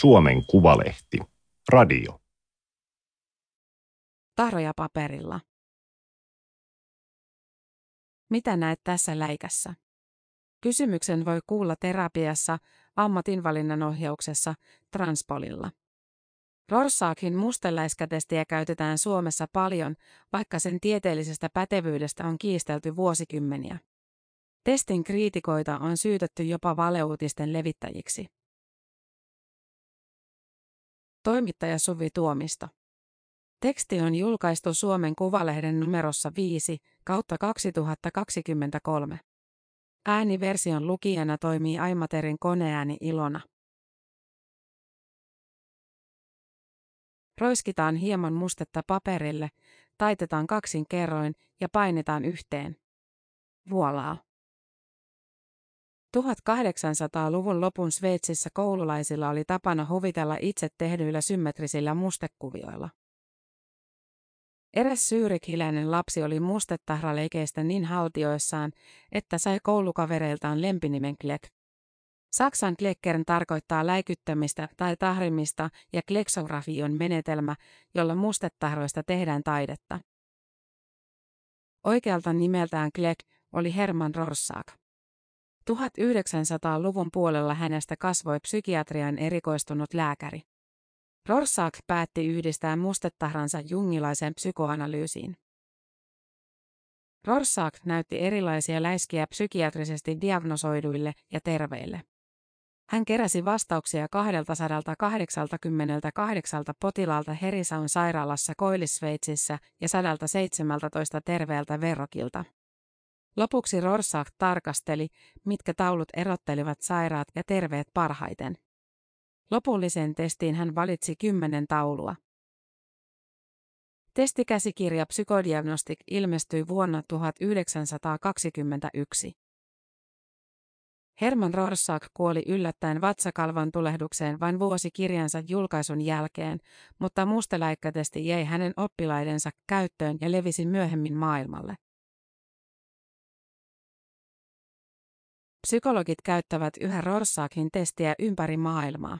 Suomen Kuvalehti. Radio. Tahroja paperilla. Mitä näet tässä läikässä? Kysymyksen voi kuulla terapiassa, ammatinvalinnan ohjauksessa, transpolilla. Rorsaakin musteläiskätestiä käytetään Suomessa paljon, vaikka sen tieteellisestä pätevyydestä on kiistelty vuosikymmeniä. Testin kriitikoita on syytetty jopa valeuutisten levittäjiksi. Toimittaja Suvi Tuomisto. Teksti on julkaistu Suomen Kuvalehden numerossa 5 kautta 2023. Ääniversion lukijana toimii Aimaterin koneääni Ilona. Roiskitaan hieman mustetta paperille, taitetaan kaksin kerroin ja painetaan yhteen. Vuolaa. 1800-luvun lopun Sveitsissä koululaisilla oli tapana huvitella itse tehdyillä symmetrisillä mustekuvioilla. Eräs syyrikiläinen lapsi oli mustetahraleikeistä niin haltioissaan, että sai koulukavereiltaan lempinimen Klek. Saksan Kleckern tarkoittaa läikyttämistä tai tahrimista ja kleksografi on menetelmä, jolla mustetahroista tehdään taidetta. Oikealta nimeltään Kleck oli Hermann Rorschach. 1900-luvun puolella hänestä kasvoi psykiatrian erikoistunut lääkäri. Rorschach päätti yhdistää mustetahransa jungilaiseen psykoanalyysiin. Rorschach näytti erilaisia läiskiä psykiatrisesti diagnosoiduille ja terveille. Hän keräsi vastauksia 288 potilaalta Herisaun sairaalassa Koillisveitsissä ja 117 terveeltä verrokilta. Lopuksi Rorschach tarkasteli, mitkä taulut erottelivat sairaat ja terveet parhaiten. Lopulliseen testiin hän valitsi kymmenen taulua. Testikäsikirja Psykodiagnostic ilmestyi vuonna 1921. Herman Rorschach kuoli yllättäen vatsakalvan tulehdukseen vain vuosi kirjansa julkaisun jälkeen, mutta musteläikkätesti jäi hänen oppilaidensa käyttöön ja levisi myöhemmin maailmalle. Psykologit käyttävät yhä Rorschachin testiä ympäri maailmaa.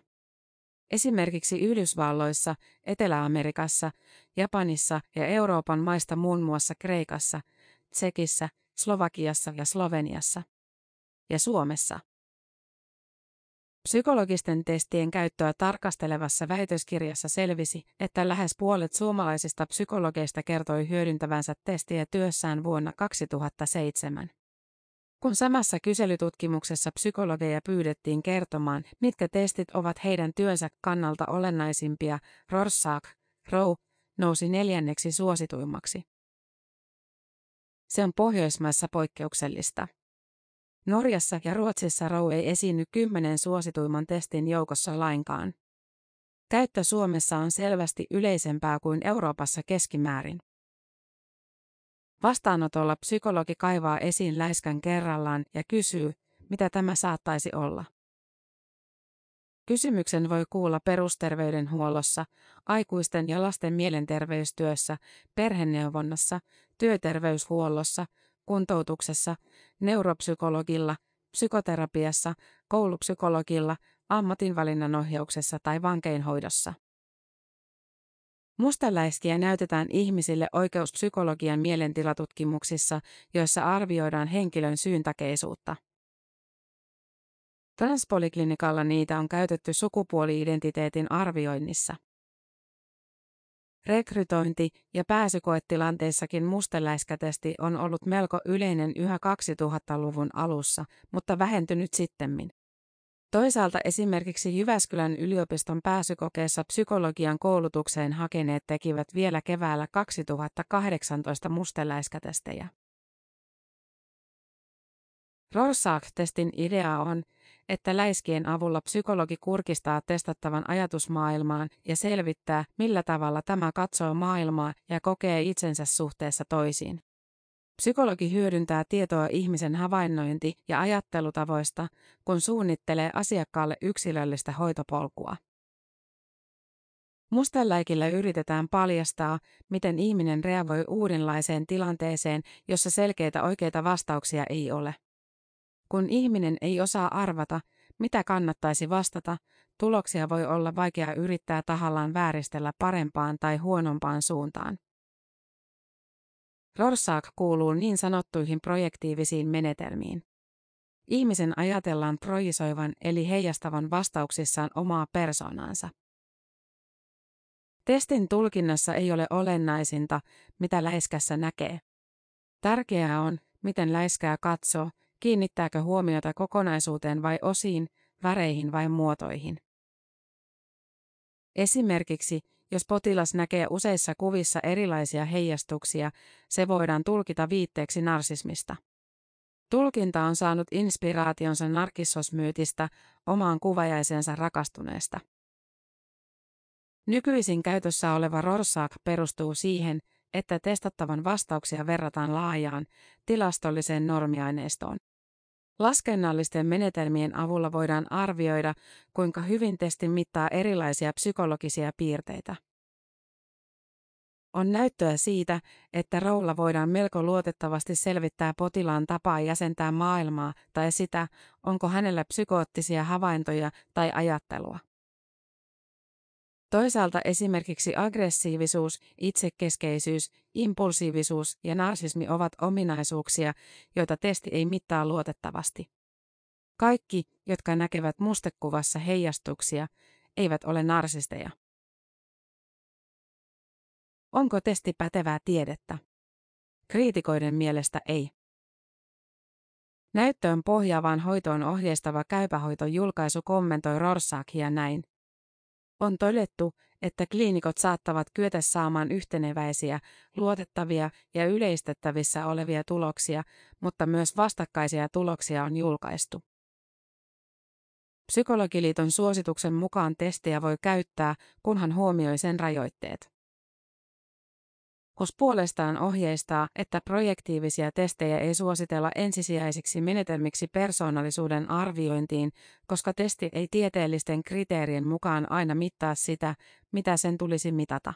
Esimerkiksi Yhdysvalloissa, Etelä-Amerikassa, Japanissa ja Euroopan maista muun muassa Kreikassa, Tsekissä, Slovakiassa ja Sloveniassa. Ja Suomessa. Psykologisten testien käyttöä tarkastelevassa väitöskirjassa selvisi, että lähes puolet suomalaisista psykologeista kertoi hyödyntävänsä testiä työssään vuonna 2007. Kun samassa kyselytutkimuksessa psykologeja pyydettiin kertomaan, mitkä testit ovat heidän työnsä kannalta olennaisimpia, Rorschach, Rowe, nousi neljänneksi suosituimmaksi. Se on Pohjoismaissa poikkeuksellista. Norjassa ja Ruotsissa Rowe ei esiinny kymmenen suosituimman testin joukossa lainkaan. Käyttö Suomessa on selvästi yleisempää kuin Euroopassa keskimäärin. Vastaanotolla psykologi kaivaa esiin läiskän kerrallaan ja kysyy, mitä tämä saattaisi olla. Kysymyksen voi kuulla perusterveydenhuollossa, aikuisten ja lasten mielenterveystyössä, perheneuvonnassa, työterveyshuollossa, kuntoutuksessa, neuropsykologilla, psykoterapiassa, koulupsykologilla, ammatinvalinnan ohjauksessa tai vankeinhoidossa. Mustaläiskiä näytetään ihmisille oikeuspsykologian mielentilatutkimuksissa, joissa arvioidaan henkilön syyntakeisuutta. Transpoliklinikalla niitä on käytetty sukupuoli-identiteetin arvioinnissa. Rekrytointi- ja pääsykoetilanteissakin musteläiskätesti on ollut melko yleinen yhä 2000-luvun alussa, mutta vähentynyt sittemmin. Toisaalta esimerkiksi Jyväskylän yliopiston pääsykokeessa psykologian koulutukseen hakeneet tekivät vielä keväällä 2018 musteläiskätestejä. Rorschach-testin idea on, että läiskien avulla psykologi kurkistaa testattavan ajatusmaailmaan ja selvittää, millä tavalla tämä katsoo maailmaa ja kokee itsensä suhteessa toisiin. Psykologi hyödyntää tietoa ihmisen havainnointi- ja ajattelutavoista, kun suunnittelee asiakkaalle yksilöllistä hoitopolkua. Musteläikillä yritetään paljastaa, miten ihminen reagoi uudenlaiseen tilanteeseen, jossa selkeitä oikeita vastauksia ei ole. Kun ihminen ei osaa arvata, mitä kannattaisi vastata, tuloksia voi olla vaikea yrittää tahallaan vääristellä parempaan tai huonompaan suuntaan. Rorschach kuuluu niin sanottuihin projektiivisiin menetelmiin. Ihmisen ajatellaan projisoivan eli heijastavan vastauksissaan omaa persoonansa. Testin tulkinnassa ei ole olennaisinta, mitä läiskässä näkee. Tärkeää on, miten läiskää katsoo, kiinnittääkö huomiota kokonaisuuteen vai osiin, väreihin vai muotoihin. Esimerkiksi, jos potilas näkee useissa kuvissa erilaisia heijastuksia, se voidaan tulkita viitteeksi narsismista. Tulkinta on saanut inspiraationsa narkissosmyytistä, omaan kuvajaisensa rakastuneesta. Nykyisin käytössä oleva Rorschach perustuu siihen, että testattavan vastauksia verrataan laajaan, tilastolliseen normiaineistoon. Laskennallisten menetelmien avulla voidaan arvioida, kuinka hyvin testi mittaa erilaisia psykologisia piirteitä. On näyttöä siitä, että roulla voidaan melko luotettavasti selvittää potilaan tapaa jäsentää maailmaa tai sitä, onko hänellä psykoottisia havaintoja tai ajattelua. Toisaalta esimerkiksi aggressiivisuus, itsekeskeisyys, impulsiivisuus ja narsismi ovat ominaisuuksia, joita testi ei mittaa luotettavasti. Kaikki, jotka näkevät mustekuvassa heijastuksia, eivät ole narsisteja. Onko testi pätevää tiedettä? Kriitikoiden mielestä ei. Näyttöön pohjaavaan hoitoon ohjeistava käypähoitojulkaisu kommentoi Rorschachia näin. On todettu, että kliinikot saattavat kyetä saamaan yhteneväisiä, luotettavia ja yleistettävissä olevia tuloksia, mutta myös vastakkaisia tuloksia on julkaistu. Psykologiliiton suosituksen mukaan testiä voi käyttää, kunhan huomioi sen rajoitteet. HUS puolestaan ohjeistaa, että projektiivisia testejä ei suositella ensisijaisiksi menetelmiksi persoonallisuuden arviointiin, koska testi ei tieteellisten kriteerien mukaan aina mittaa sitä, mitä sen tulisi mitata.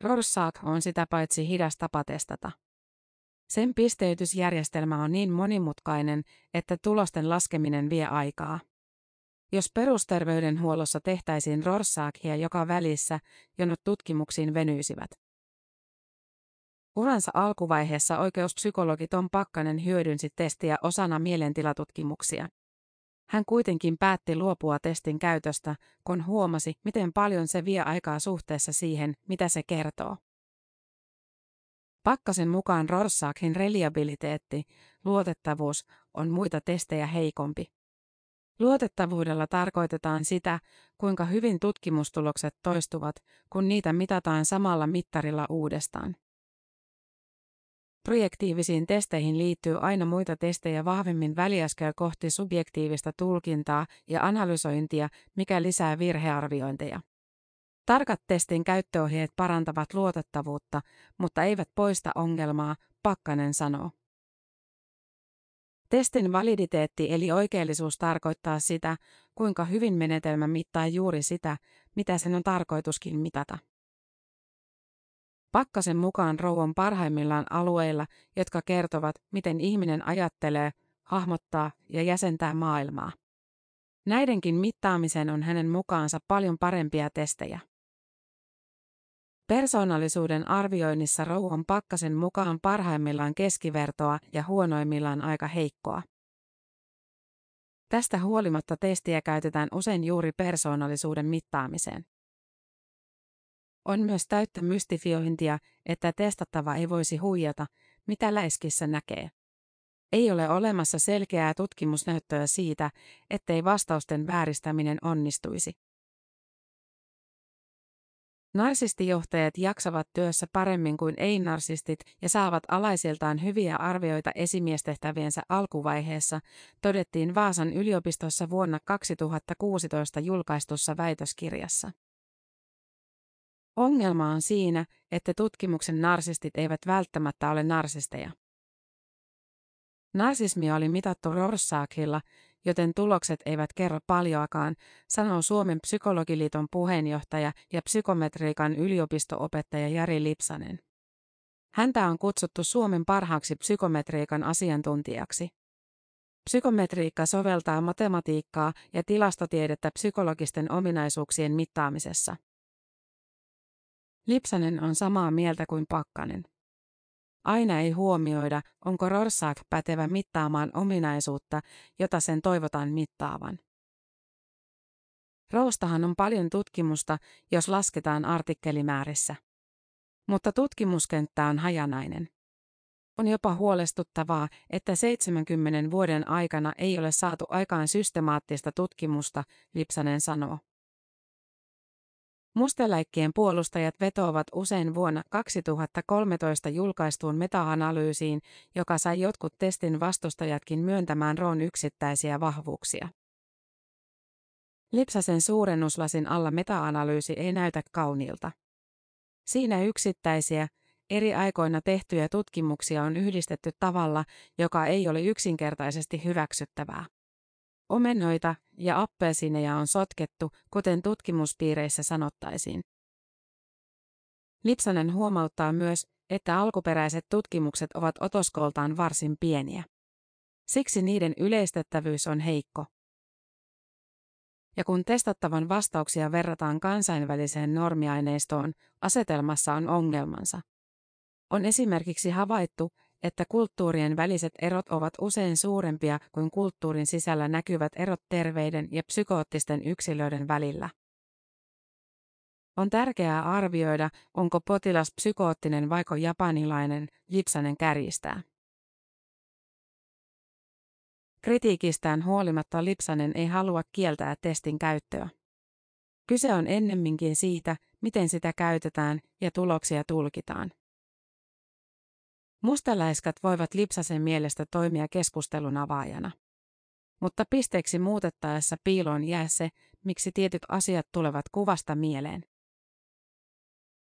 Rorschach on sitä paitsi hidas tapa testata. Sen pisteytysjärjestelmä on niin monimutkainen, että tulosten laskeminen vie aikaa. Jos perusterveydenhuollossa tehtäisiin Rorschachia joka välissä, jonot tutkimuksiin venyisivät. Uransa alkuvaiheessa oikeuspsykologi Tom Pakkanen hyödynsi testiä osana mielentilatutkimuksia. Hän kuitenkin päätti luopua testin käytöstä, kun huomasi, miten paljon se vie aikaa suhteessa siihen, mitä se kertoo. Pakkasen mukaan Rorschachin reliabiliteetti, luotettavuus, on muita testejä heikompi. Luotettavuudella tarkoitetaan sitä, kuinka hyvin tutkimustulokset toistuvat, kun niitä mitataan samalla mittarilla uudestaan. Projektiivisiin testeihin liittyy aina muita testejä vahvemmin väliaskel kohti subjektiivista tulkintaa ja analysointia, mikä lisää virhearviointeja. Tarkat testin käyttöohjeet parantavat luotettavuutta, mutta eivät poista ongelmaa, Pakkanen sanoo. Testin validiteetti eli oikeellisuus tarkoittaa sitä, kuinka hyvin menetelmä mittaa juuri sitä, mitä sen on tarkoituskin mitata. Pakkasen mukaan rou on parhaimmillaan alueilla, jotka kertovat, miten ihminen ajattelee, hahmottaa ja jäsentää maailmaa. Näidenkin mittaamiseen on hänen mukaansa paljon parempia testejä. Persoonallisuuden arvioinnissa Rouhon pakkasen mukaan parhaimmillaan keskivertoa ja huonoimmillaan aika heikkoa. Tästä huolimatta testiä käytetään usein juuri persoonallisuuden mittaamiseen. On myös täyttä mystifiointia, että testattava ei voisi huijata, mitä läiskissä näkee. Ei ole olemassa selkeää tutkimusnäyttöä siitä, ettei vastausten vääristäminen onnistuisi. Narsistijohtajat jaksavat työssä paremmin kuin ei-narsistit ja saavat alaisiltaan hyviä arvioita esimiestehtäviensä alkuvaiheessa, todettiin Vaasan yliopistossa vuonna 2016 julkaistussa väitöskirjassa. Ongelma on siinä, että tutkimuksen narsistit eivät välttämättä ole narsisteja. Narsismi oli mitattu Rorschachilla, joten tulokset eivät kerro paljoakaan, sanoo Suomen psykologiliiton puheenjohtaja ja psykometriikan yliopistoopettaja Jari Lipsanen. Häntä on kutsuttu Suomen parhaaksi psykometriikan asiantuntijaksi. Psykometriikka soveltaa matematiikkaa ja tilastotiedettä psykologisten ominaisuuksien mittaamisessa. Lipsanen on samaa mieltä kuin Pakkanen. Aina ei huomioida, onko Rorschach pätevä mittaamaan ominaisuutta, jota sen toivotaan mittaavan. Roustahan on paljon tutkimusta, jos lasketaan artikkelimäärissä. Mutta tutkimuskenttä on hajanainen. On jopa huolestuttavaa, että 70 vuoden aikana ei ole saatu aikaan systemaattista tutkimusta, Lipsanen sanoo. Musteläikkien puolustajat vetoavat usein vuonna 2013 julkaistuun meta-analyysiin, joka sai jotkut testin vastustajatkin myöntämään Roon yksittäisiä vahvuuksia. Lipsasen suurennuslasin alla meta-analyysi ei näytä kauniilta. Siinä yksittäisiä, eri aikoina tehtyjä tutkimuksia on yhdistetty tavalla, joka ei ole yksinkertaisesti hyväksyttävää. Omenoita ja appelsiineja on sotkettu, kuten tutkimuspiireissä sanottaisiin. Lipsanen huomauttaa myös, että alkuperäiset tutkimukset ovat otoskoltaan varsin pieniä. Siksi niiden yleistettävyys on heikko. Ja kun testattavan vastauksia verrataan kansainväliseen normiaineistoon, asetelmassa on ongelmansa. On esimerkiksi havaittu, että kulttuurien väliset erot ovat usein suurempia kuin kulttuurin sisällä näkyvät erot terveiden ja psykoottisten yksilöiden välillä. On tärkeää arvioida, onko potilas psykoottinen vaiko japanilainen, Gibsonen kärjistää. Kritiikistään huolimatta Lipsanen ei halua kieltää testin käyttöä. Kyse on ennemminkin siitä, miten sitä käytetään ja tuloksia tulkitaan. Mustaläiskät voivat Lipsasen mielestä toimia keskustelun avaajana. Mutta pisteeksi muutettaessa piiloon jää se, miksi tietyt asiat tulevat kuvasta mieleen.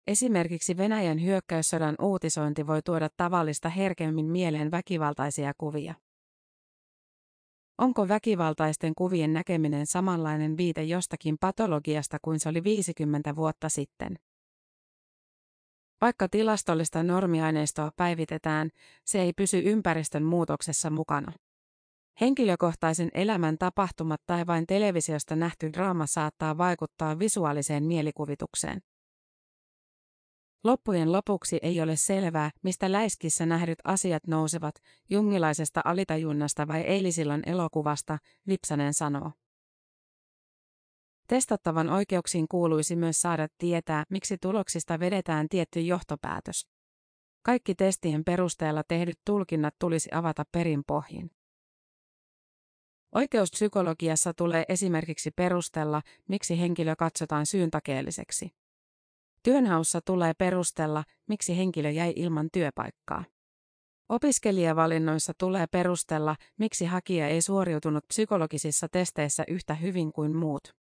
Esimerkiksi Venäjän hyökkäyssodan uutisointi voi tuoda tavallista herkemmin mieleen väkivaltaisia kuvia. Onko väkivaltaisten kuvien näkeminen samanlainen viite jostakin patologiasta kuin se oli 50 vuotta sitten? Vaikka tilastollista normiaineistoa päivitetään, se ei pysy ympäristön muutoksessa mukana. Henkilökohtaisen elämän tapahtumat tai vain televisiosta nähty draama saattaa vaikuttaa visuaaliseen mielikuvitukseen. Loppujen lopuksi ei ole selvää, mistä läiskissä nähdyt asiat nousevat, jungilaisesta alitajunnasta vai eilisillan elokuvasta, Lipsanen sanoo. Testattavan oikeuksiin kuuluisi myös saada tietää, miksi tuloksista vedetään tietty johtopäätös. Kaikki testien perusteella tehdyt tulkinnat tulisi avata perinpohjin. Oikeuspsykologiassa tulee esimerkiksi perustella, miksi henkilö katsotaan syyntakeelliseksi. Työnhaussa tulee perustella, miksi henkilö jäi ilman työpaikkaa. Opiskelijavalinnoissa tulee perustella, miksi hakija ei suoriutunut psykologisissa testeissä yhtä hyvin kuin muut.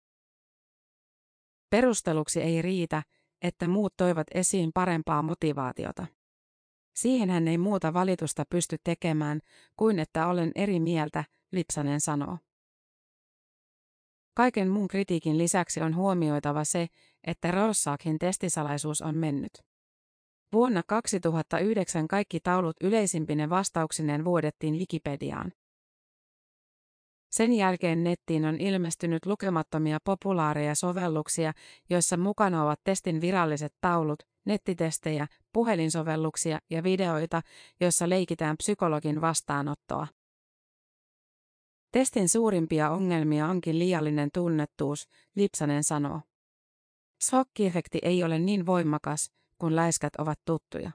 Perusteluksi ei riitä, että muut toivat esiin parempaa motivaatiota. Siihen hän ei muuta valitusta pysty tekemään kuin että olen eri mieltä, Lipsanen sanoo. Kaiken muun kritiikin lisäksi on huomioitava se, että Rorsachin testisalaisuus on mennyt. Vuonna 2009 kaikki taulut yleisimpine vastauksineen vuodettiin Wikipediaan. Sen jälkeen nettiin on ilmestynyt lukemattomia populaareja sovelluksia, joissa mukana ovat testin viralliset taulut, nettitestejä, puhelinsovelluksia ja videoita, joissa leikitään psykologin vastaanottoa. Testin suurimpia ongelmia onkin liiallinen tunnettuus, Lipsanen sanoo. Shokkiefekti ei ole niin voimakas, kun läiskät ovat tuttuja.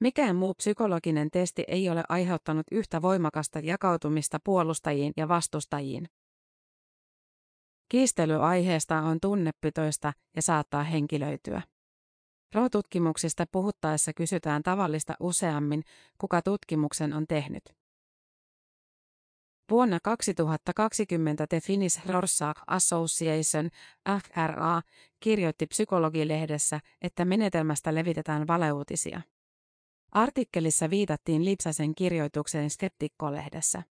Mikään muu psykologinen testi ei ole aiheuttanut yhtä voimakasta jakautumista puolustajiin ja vastustajiin. Kiistely aiheesta on tunnepitoista ja saattaa henkilöityä. Rootutkimuksista puhuttaessa kysytään tavallista useammin, kuka tutkimuksen on tehnyt. Vuonna 2020 The Finnish Rorschach Association, FRA, kirjoitti psykologilehdessä, että menetelmästä levitetään valeuutisia. Artikkelissa viitattiin Lipsasen kirjoitukseen Skeptikko-lehdessä.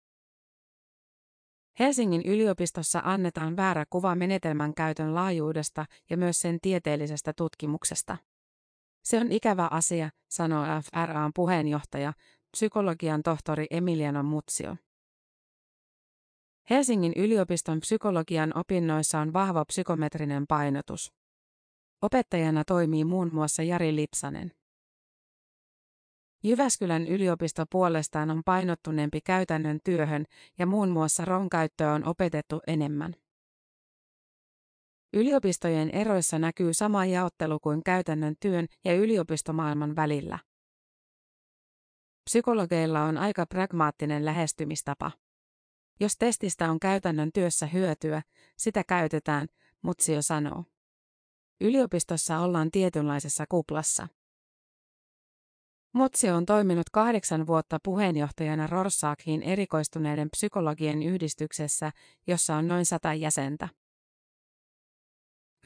Helsingin yliopistossa annetaan väärä kuva menetelmän käytön laajuudesta ja myös sen tieteellisestä tutkimuksesta. Se on ikävä asia, sanoo FRAn puheenjohtaja, psykologian tohtori Emiliano Mutsio. Helsingin yliopiston psykologian opinnoissa on vahva psykometrinen painotus. Opettajana toimii muun muassa Jari Lipsanen. Jyväskylän yliopisto puolestaan on painottuneempi käytännön työhön ja muun muassa RON käyttöä on opetettu enemmän. Yliopistojen eroissa näkyy sama jaottelu kuin käytännön työn ja yliopistomaailman välillä. Psykologeilla on aika pragmaattinen lähestymistapa. Jos testistä on käytännön työssä hyötyä, sitä käytetään, Mutsio sanoo. Yliopistossa ollaan tietynlaisessa kuplassa. Mutsio on toiminut kahdeksan vuotta puheenjohtajana Rorsaakiin erikoistuneiden psykologien yhdistyksessä, jossa on noin sata jäsentä.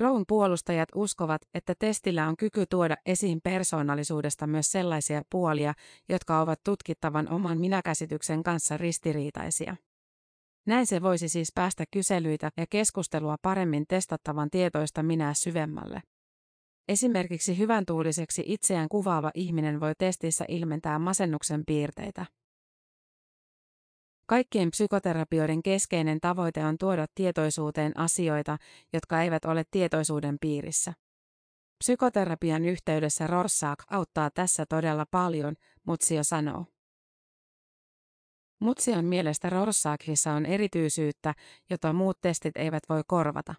Roun puolustajat uskovat, että testillä on kyky tuoda esiin persoonallisuudesta myös sellaisia puolia, jotka ovat tutkittavan oman minäkäsityksen kanssa ristiriitaisia. Näin se voisi siis päästä kyselyitä ja keskustelua paremmin testattavan tietoista minä syvemmälle. Esimerkiksi hyvän tuuliseksi itseään kuvaava ihminen voi testissä ilmentää masennuksen piirteitä. Kaikkien psykoterapioiden keskeinen tavoite on tuoda tietoisuuteen asioita, jotka eivät ole tietoisuuden piirissä. Psykoterapian yhteydessä Rorschach auttaa tässä todella paljon, Mutsio sanoo. Mutsion mielestä Rorschachissa on erityisyyttä, jota muut testit eivät voi korvata.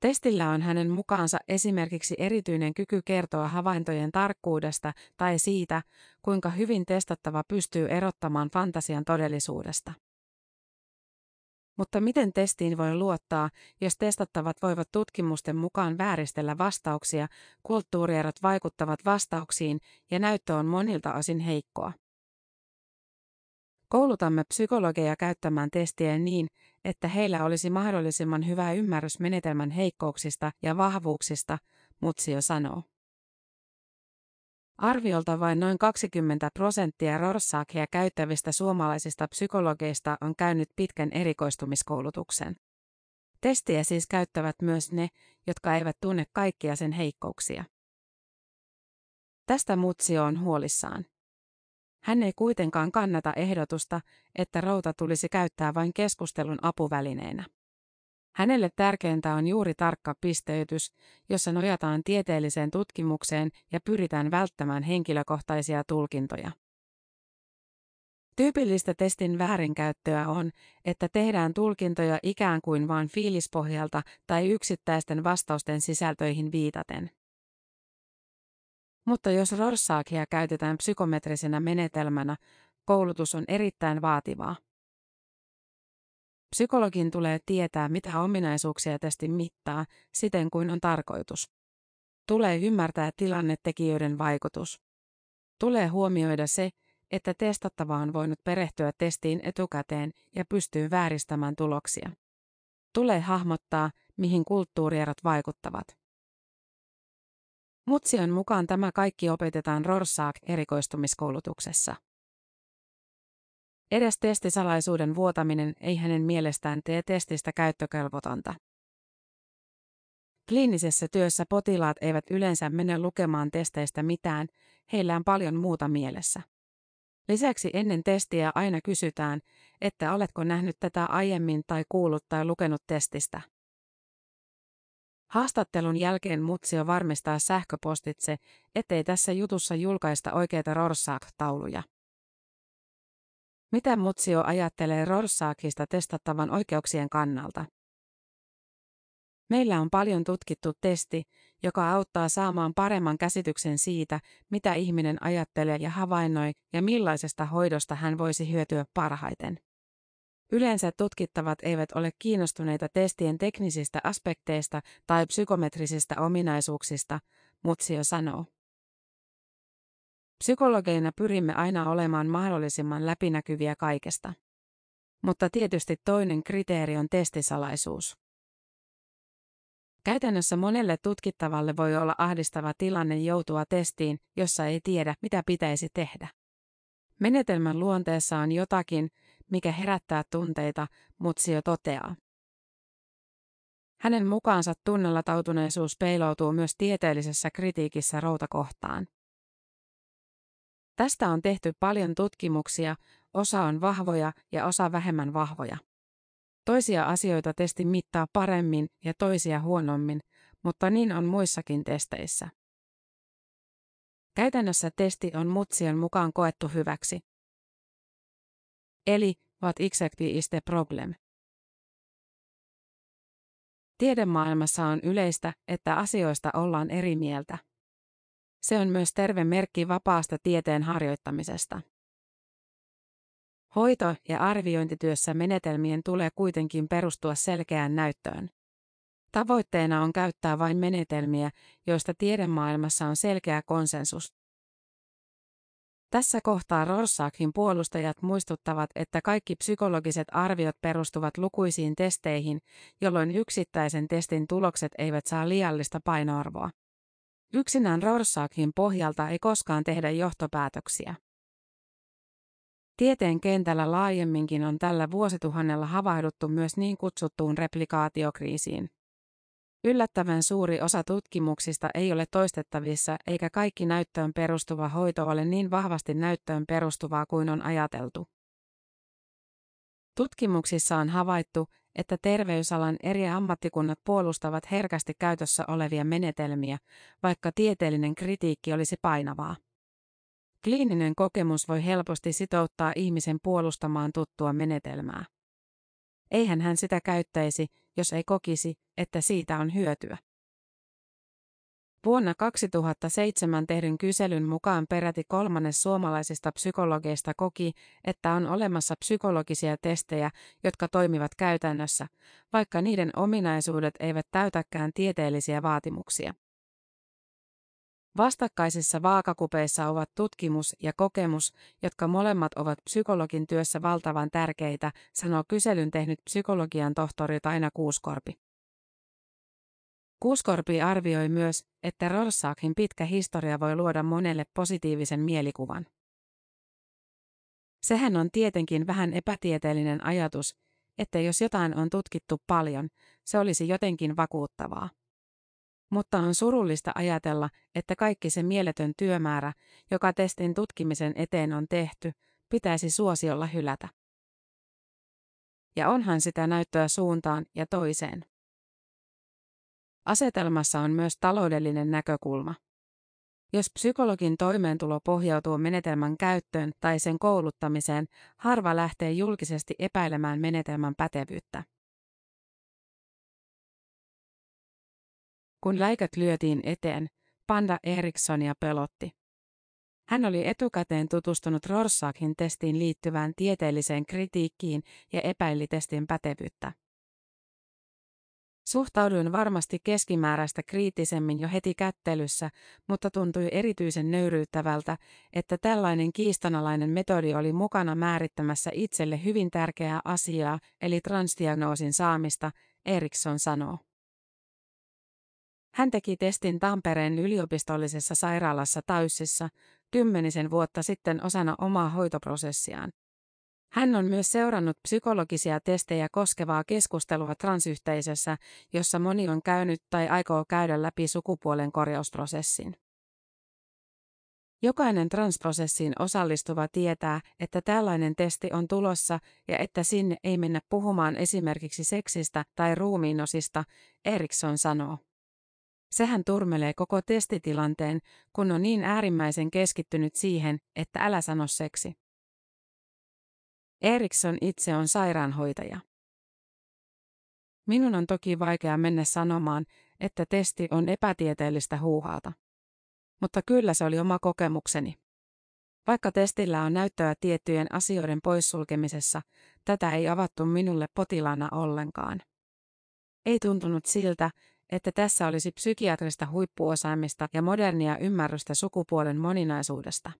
Testillä on hänen mukaansa esimerkiksi erityinen kyky kertoa havaintojen tarkkuudesta tai siitä, kuinka hyvin testattava pystyy erottamaan fantasian todellisuudesta. Mutta miten testiin voi luottaa, jos testattavat voivat tutkimusten mukaan vääristellä vastauksia, kulttuurierot vaikuttavat vastauksiin ja näyttö on monilta osin heikkoa? Koulutamme psykologeja käyttämään testiä niin, että heillä olisi mahdollisimman hyvä ymmärrys menetelmän heikkouksista ja vahvuuksista, Mutsio sanoo. Arviolta vain noin 20 prosenttia Rorsaakia käyttävistä suomalaisista psykologeista on käynyt pitkän erikoistumiskoulutuksen. Testiä siis käyttävät myös ne, jotka eivät tunne kaikkia sen heikkouksia. Tästä Mutsio on huolissaan. Hän ei kuitenkaan kannata ehdotusta, että routa tulisi käyttää vain keskustelun apuvälineenä. Hänelle tärkeintä on juuri tarkka pisteytys, jossa nojataan tieteelliseen tutkimukseen ja pyritään välttämään henkilökohtaisia tulkintoja. Tyypillistä testin väärinkäyttöä on, että tehdään tulkintoja ikään kuin vain fiilispohjalta tai yksittäisten vastausten sisältöihin viitaten. Mutta jos Rorsaakia käytetään psykometrisenä menetelmänä, koulutus on erittäin vaativaa. Psykologin tulee tietää, mitä ominaisuuksia testi mittaa, siten kuin on tarkoitus. Tulee ymmärtää tilannetekijöiden vaikutus. Tulee huomioida se, että testattava on voinut perehtyä testiin etukäteen ja pystyy vääristämään tuloksia. Tulee hahmottaa, mihin kulttuurierot vaikuttavat. Mutsion mukaan tämä kaikki opetetaan Rorschach-erikoistumiskoulutuksessa. Edes testisalaisuuden vuotaminen ei hänen mielestään tee testistä käyttökelvotonta. Kliinisessä työssä potilaat eivät yleensä mene lukemaan testeistä mitään, heillä on paljon muuta mielessä. Lisäksi ennen testiä aina kysytään, että oletko nähnyt tätä aiemmin tai kuullut tai lukenut testistä. Haastattelun jälkeen Mutsio varmistaa sähköpostitse, ettei tässä jutussa julkaista oikeita Rorschach-tauluja. Mitä Mutsio ajattelee Rorschachista testattavan oikeuksien kannalta? Meillä on paljon tutkittu testi, joka auttaa saamaan paremman käsityksen siitä, mitä ihminen ajattelee ja havainnoi ja millaisesta hoidosta hän voisi hyötyä parhaiten. Yleensä tutkittavat eivät ole kiinnostuneita testien teknisistä aspekteista tai psykometrisistä ominaisuuksista, Mutsio sanoo. Psykologeina pyrimme aina olemaan mahdollisimman läpinäkyviä kaikesta. Mutta tietysti toinen kriteeri on testisalaisuus. Käytännössä monelle tutkittavalle voi olla ahdistava tilanne joutua testiin, jossa ei tiedä, mitä pitäisi tehdä. Menetelmän luonteessa on jotakin, mikä herättää tunteita, Mutsio toteaa. Hänen mukaansa tunnelatautuneisuus peiloutuu myös tieteellisessä kritiikissä routakohtaan. Tästä on tehty paljon tutkimuksia, osa on vahvoja ja osa vähemmän vahvoja. Toisia asioita testi mittaa paremmin ja toisia huonommin, mutta niin on muissakin testeissä. Käytännössä testi on mutsien mukaan koettu hyväksi. Eli, what exactly is the problem? Tiedemaailmassa on yleistä, että asioista ollaan eri mieltä. Se on myös terve merkki vapaasta tieteen harjoittamisesta. Hoito- ja arviointityössä menetelmien tulee kuitenkin perustua selkeään näyttöön. Tavoitteena on käyttää vain menetelmiä, joista tiedemaailmassa on selkeä konsensus. Tässä kohtaa Rorsachin puolustajat muistuttavat, että kaikki psykologiset arviot perustuvat lukuisiin testeihin, jolloin yksittäisen testin tulokset eivät saa liiallista painoarvoa. Yksinään Rorsachin pohjalta ei koskaan tehdä johtopäätöksiä. Tieteen kentällä laajemminkin on tällä vuosituhannella havahduttu myös niin kutsuttuun replikaatiokriisiin. Yllättävän suuri osa tutkimuksista ei ole toistettavissa eikä kaikki näyttöön perustuva hoito ole niin vahvasti näyttöön perustuvaa kuin on ajateltu. Tutkimuksissa on havaittu, että terveysalan eri ammattikunnat puolustavat herkästi käytössä olevia menetelmiä, vaikka tieteellinen kritiikki olisi painavaa. Kliininen kokemus voi helposti sitouttaa ihmisen puolustamaan tuttua menetelmää. Eihän hän sitä käyttäisi, jos ei kokisi, että siitä on hyötyä. Vuonna 2007 tehdyn kyselyn mukaan peräti kolmannes suomalaisista psykologeista koki, että on olemassa psykologisia testejä, jotka toimivat käytännössä, vaikka niiden ominaisuudet eivät täytäkään tieteellisiä vaatimuksia. Vastakkaisissa vaakakupeissa ovat tutkimus ja kokemus, jotka molemmat ovat psykologin työssä valtavan tärkeitä, sanoo kyselyn tehnyt psykologian tohtori Taina Kuuskorpi. Kuuskorpi arvioi myös, että Rorsachin pitkä historia voi luoda monelle positiivisen mielikuvan. Sehän on tietenkin vähän epätieteellinen ajatus, että jos jotain on tutkittu paljon, se olisi jotenkin vakuuttavaa. Mutta on surullista ajatella, että kaikki se mieletön työmäärä, joka testin tutkimisen eteen on tehty, pitäisi suosiolla hylätä. Ja onhan sitä näyttöä suuntaan ja toiseen. Asetelmassa on myös taloudellinen näkökulma. Jos psykologin toimeentulo pohjautuu menetelmän käyttöön tai sen kouluttamiseen, harva lähtee julkisesti epäilemään menetelmän pätevyyttä. Kun läikät lyötiin eteen, Panda Erikssonia pelotti. Hän oli etukäteen tutustunut Rorsachin testiin liittyvään tieteelliseen kritiikkiin ja epäili testin pätevyyttä. Suhtauduin varmasti keskimääräistä kriittisemmin jo heti kättelyssä, mutta tuntui erityisen nöyryyttävältä, että tällainen kiistanalainen metodi oli mukana määrittämässä itselle hyvin tärkeää asiaa, eli transdiagnoosin saamista, Eriksson sanoo. Hän teki testin Tampereen yliopistollisessa sairaalassa Tayssissa kymmenisen vuotta sitten osana omaa hoitoprosessiaan. Hän on myös seurannut psykologisia testejä koskevaa keskustelua transyhteisössä, jossa moni on käynyt tai aikoo käydä läpi sukupuolen korjausprosessin. Jokainen transprosessiin osallistuva tietää, että tällainen testi on tulossa ja että sinne ei mennä puhumaan esimerkiksi seksistä tai ruumiinosista, Eriksson sanoo. Sehän turmelee koko testitilanteen, kun on niin äärimmäisen keskittynyt siihen, että älä sano seksi. Eriksson itse on sairaanhoitaja. Minun on toki vaikea mennä sanomaan, että testi on epätieteellistä huuhaata. Mutta kyllä se oli oma kokemukseni. Vaikka testillä on näyttöä tiettyjen asioiden poissulkemisessa, tätä ei avattu minulle potilaana ollenkaan. Ei tuntunut siltä, että tässä olisi psykiatrista huippuosaamista ja modernia ymmärrystä sukupuolen moninaisuudesta.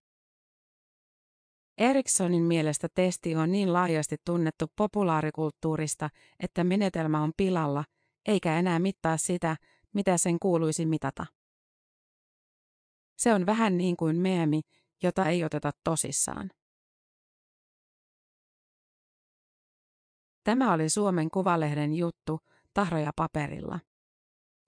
Erikssonin mielestä testi on niin laajasti tunnettu populaarikulttuurista, että menetelmä on pilalla, eikä enää mittaa sitä, mitä sen kuuluisi mitata. Se on vähän niin kuin meemi, jota ei oteta tosissaan. Tämä oli Suomen Kuvalehden juttu, tahroja paperilla.